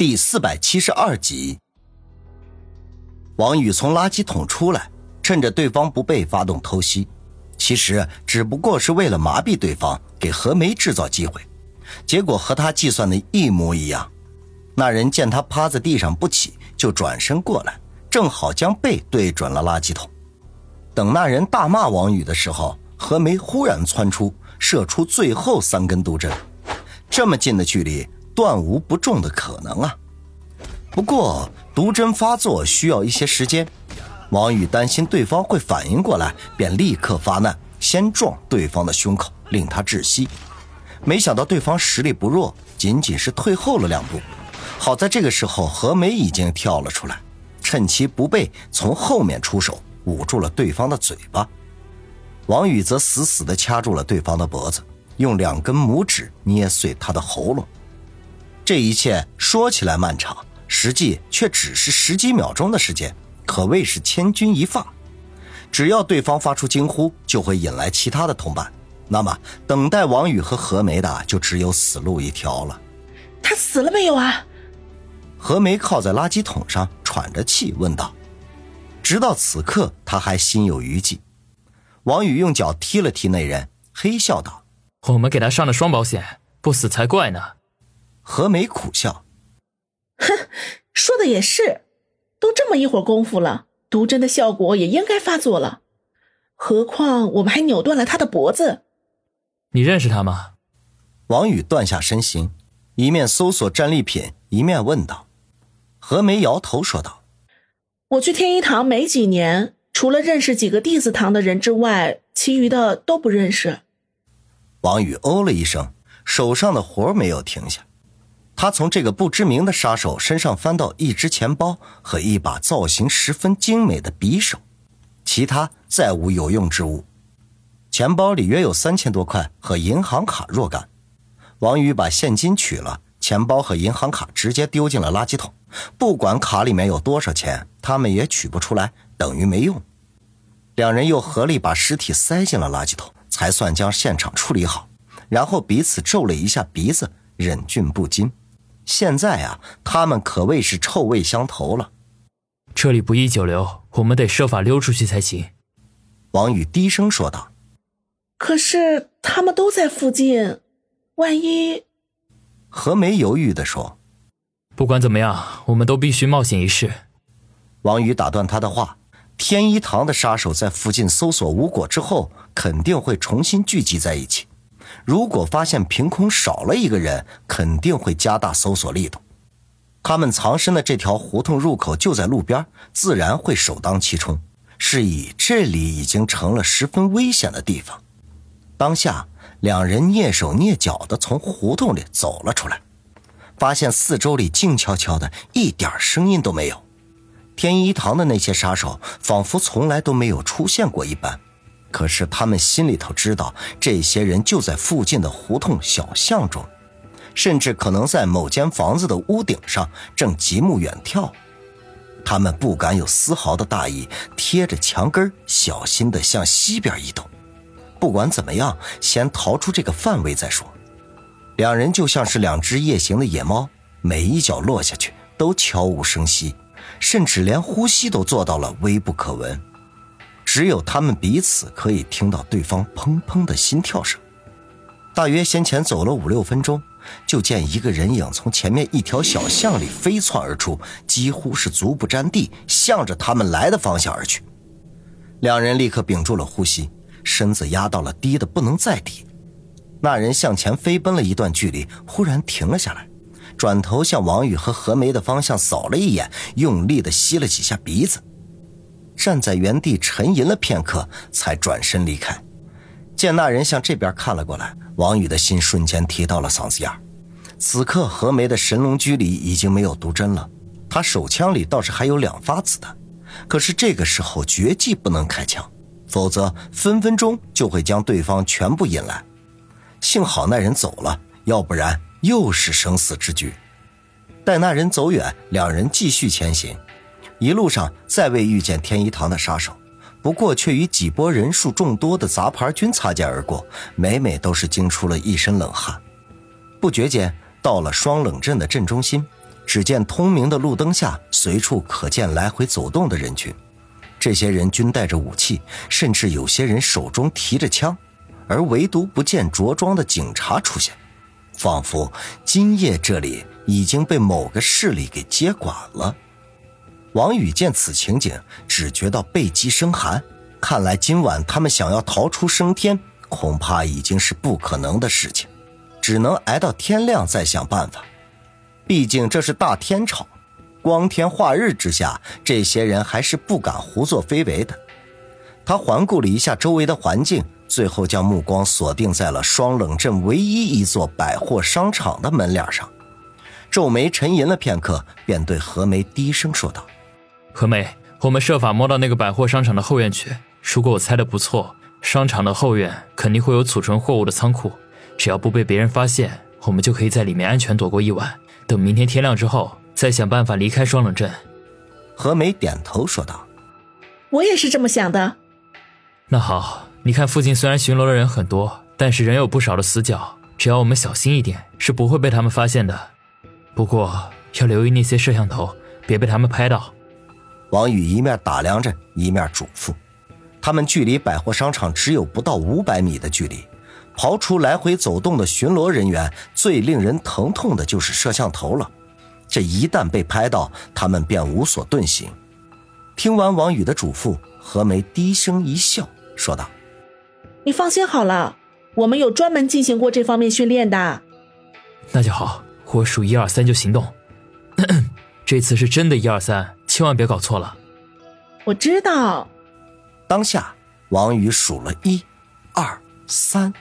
第四百七十二集，王宇从垃圾桶出来，趁着对方不备发动偷袭，其实只不过是为了麻痹对方，给何梅制造机会。结果和他计算的一模一样。那人见他趴在地上不起，就转身过来，正好将背对准了垃圾桶。等那人大骂王宇的时候，何梅忽然窜出，射出最后三根毒针。这么近的距离。断无不中的可能啊！不过毒针发作需要一些时间，王宇担心对方会反应过来，便立刻发难，先撞对方的胸口，令他窒息。没想到对方实力不弱，仅仅是退后了两步。好在这个时候何梅已经跳了出来，趁其不备，从后面出手捂住了对方的嘴巴。王宇则死死地掐住了对方的脖子，用两根拇指捏碎他的喉咙。这一切说起来漫长，实际却只是十几秒钟的时间，可谓是千钧一发。只要对方发出惊呼，就会引来其他的同伴。那么，等待王宇和何梅的就只有死路一条了。他死了没有啊？何梅靠在垃圾桶上喘着气问道。直到此刻，他还心有余悸。王宇用脚踢了踢那人，嘿笑道：“我们给他上了双保险，不死才怪呢。”何梅苦笑：“哼，说的也是，都这么一会儿功夫了，毒针的效果也应该发作了。何况我们还扭断了他的脖子。你认识他吗？”王宇断下身形，一面搜索战利品，一面问道。何梅摇头说道：“我去天一堂没几年，除了认识几个弟子堂的人之外，其余的都不认识。”王宇哦了一声，手上的活没有停下。他从这个不知名的杀手身上翻到一只钱包和一把造型十分精美的匕首，其他再无有用之物。钱包里约有三千多块和银行卡若干。王宇把现金取了，钱包和银行卡直接丢进了垃圾桶。不管卡里面有多少钱，他们也取不出来，等于没用。两人又合力把尸体塞进了垃圾桶，才算将现场处理好。然后彼此皱了一下鼻子，忍俊不禁。现在啊，他们可谓是臭味相投了。这里不宜久留，我们得设法溜出去才行。”王宇低声说道。“可是他们都在附近，万一……”何梅犹豫地说。“不管怎么样，我们都必须冒险一试。”王宇打断他的话：“天一堂的杀手在附近搜索无果之后，肯定会重新聚集在一起。”如果发现凭空少了一个人，肯定会加大搜索力度。他们藏身的这条胡同入口就在路边，自然会首当其冲。是以这里已经成了十分危险的地方。当下，两人蹑手蹑脚地从胡同里走了出来，发现四周里静悄悄的，一点声音都没有。天一堂的那些杀手仿佛从来都没有出现过一般。可是他们心里头知道，这些人就在附近的胡同小巷中，甚至可能在某间房子的屋顶上正极目远眺。他们不敢有丝毫的大意，贴着墙根小心地向西边移动。不管怎么样，先逃出这个范围再说。两人就像是两只夜行的野猫，每一脚落下去都悄无声息，甚至连呼吸都做到了微不可闻。只有他们彼此可以听到对方砰砰的心跳声。大约先前走了五六分钟，就见一个人影从前面一条小巷里飞窜而出，几乎是足不沾地，向着他们来的方向而去。两人立刻屏住了呼吸，身子压到了低的不能再低。那人向前飞奔了一段距离，忽然停了下来，转头向王宇和何梅的方向扫了一眼，用力地吸了几下鼻子。站在原地沉吟了片刻，才转身离开。见那人向这边看了过来，王宇的心瞬间提到了嗓子眼此刻何梅的神龙驹里已经没有毒针了，他手枪里倒是还有两发子弹。可是这个时候绝技不能开枪，否则分分钟就会将对方全部引来。幸好那人走了，要不然又是生死之局。待那人走远，两人继续前行。一路上再未遇见天一堂的杀手，不过却与几波人数众多的杂牌军擦肩而过，每每都是惊出了一身冷汗。不觉间到了双冷镇的镇中心，只见通明的路灯下，随处可见来回走动的人群。这些人均带着武器，甚至有些人手中提着枪，而唯独不见着装的警察出现，仿佛今夜这里已经被某个势力给接管了。王宇见此情景，只觉到背脊生寒。看来今晚他们想要逃出升天，恐怕已经是不可能的事情，只能挨到天亮再想办法。毕竟这是大天朝。光天化日之下，这些人还是不敢胡作非为的。他环顾了一下周围的环境，最后将目光锁定在了双冷镇唯一一座百货商场的门脸上，皱眉沉吟了片刻，便对何梅低声说道：“何梅，我们设法摸到那个百货商场的后院去。如果我猜的不错，商场的后院肯定会有储存货物的仓库，只要不被别人发现，我们就可以在里面安全躲过一晚。等明天天亮之后。”再想办法离开双冷镇，何梅点头说道：“我也是这么想的。”那好，你看附近虽然巡逻的人很多，但是仍有不少的死角。只要我们小心一点，是不会被他们发现的。不过要留意那些摄像头，别被他们拍到。王宇一面打量着，一面嘱咐：“他们距离百货商场只有不到五百米的距离，刨除来回走动的巡逻人员，最令人疼痛的就是摄像头了。”这一旦被拍到，他们便无所遁形。听完王宇的嘱咐，何梅低声一笑，说道：“你放心好了，我们有专门进行过这方面训练的。”那就好，我数一二三就行动。这次是真的，一二三，千万别搞错了。我知道。当下，王宇数了一、二、三，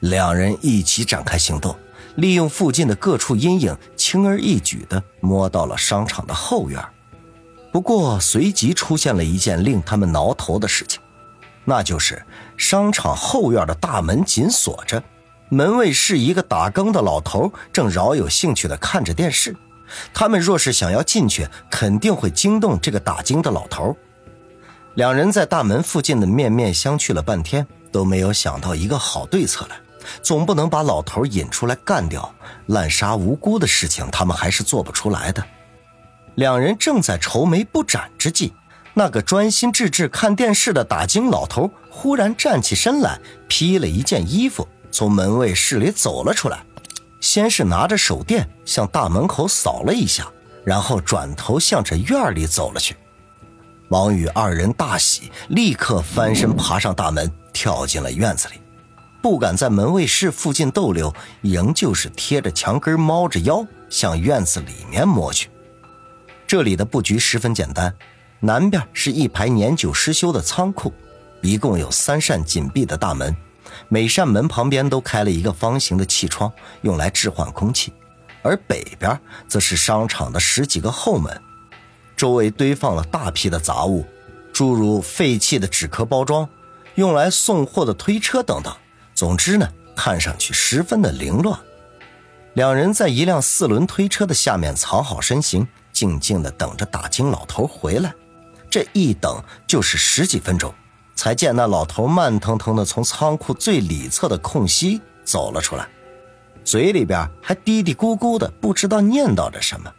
两人一起展开行动。利用附近的各处阴影，轻而易举的摸到了商场的后院。不过，随即出现了一件令他们挠头的事情，那就是商场后院的大门紧锁着，门卫是一个打更的老头，正饶有兴趣的看着电视。他们若是想要进去，肯定会惊动这个打更的老头。两人在大门附近的面面相觑了半天，都没有想到一个好对策来。总不能把老头引出来干掉，滥杀无辜的事情，他们还是做不出来的。两人正在愁眉不展之际，那个专心致志看电视的打更老头忽然站起身来，披了一件衣服，从门卫室里走了出来。先是拿着手电向大门口扫了一下，然后转头向着院里走了去。王宇二人大喜，立刻翻身爬上大门，跳进了院子里。不敢在门卫室附近逗留，仍旧是贴着墙根猫着腰向院子里面摸去。这里的布局十分简单，南边是一排年久失修的仓库，一共有三扇紧闭的大门，每扇门旁边都开了一个方形的气窗，用来置换空气；而北边则是商场的十几个后门，周围堆放了大批的杂物，诸如废弃的纸壳包装、用来送货的推车等等。总之呢，看上去十分的凌乱。两人在一辆四轮推车的下面藏好身形，静静的等着打更老头回来。这一等就是十几分钟，才见那老头慢腾腾的从仓库最里侧的空隙走了出来，嘴里边还嘀嘀咕咕的，不知道念叨着什么。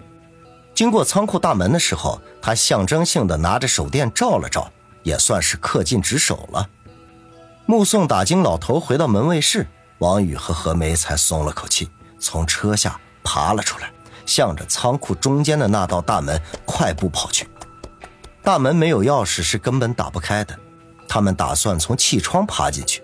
经过仓库大门的时候，他象征性的拿着手电照了照，也算是恪尽职守了。目送打更老头回到门卫室，王宇和何梅才松了口气，从车下爬了出来，向着仓库中间的那道大门快步跑去。大门没有钥匙是根本打不开的，他们打算从气窗爬进去。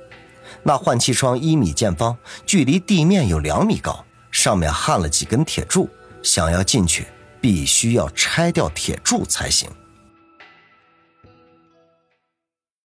那换气窗一米见方，距离地面有两米高，上面焊了几根铁柱，想要进去必须要拆掉铁柱才行。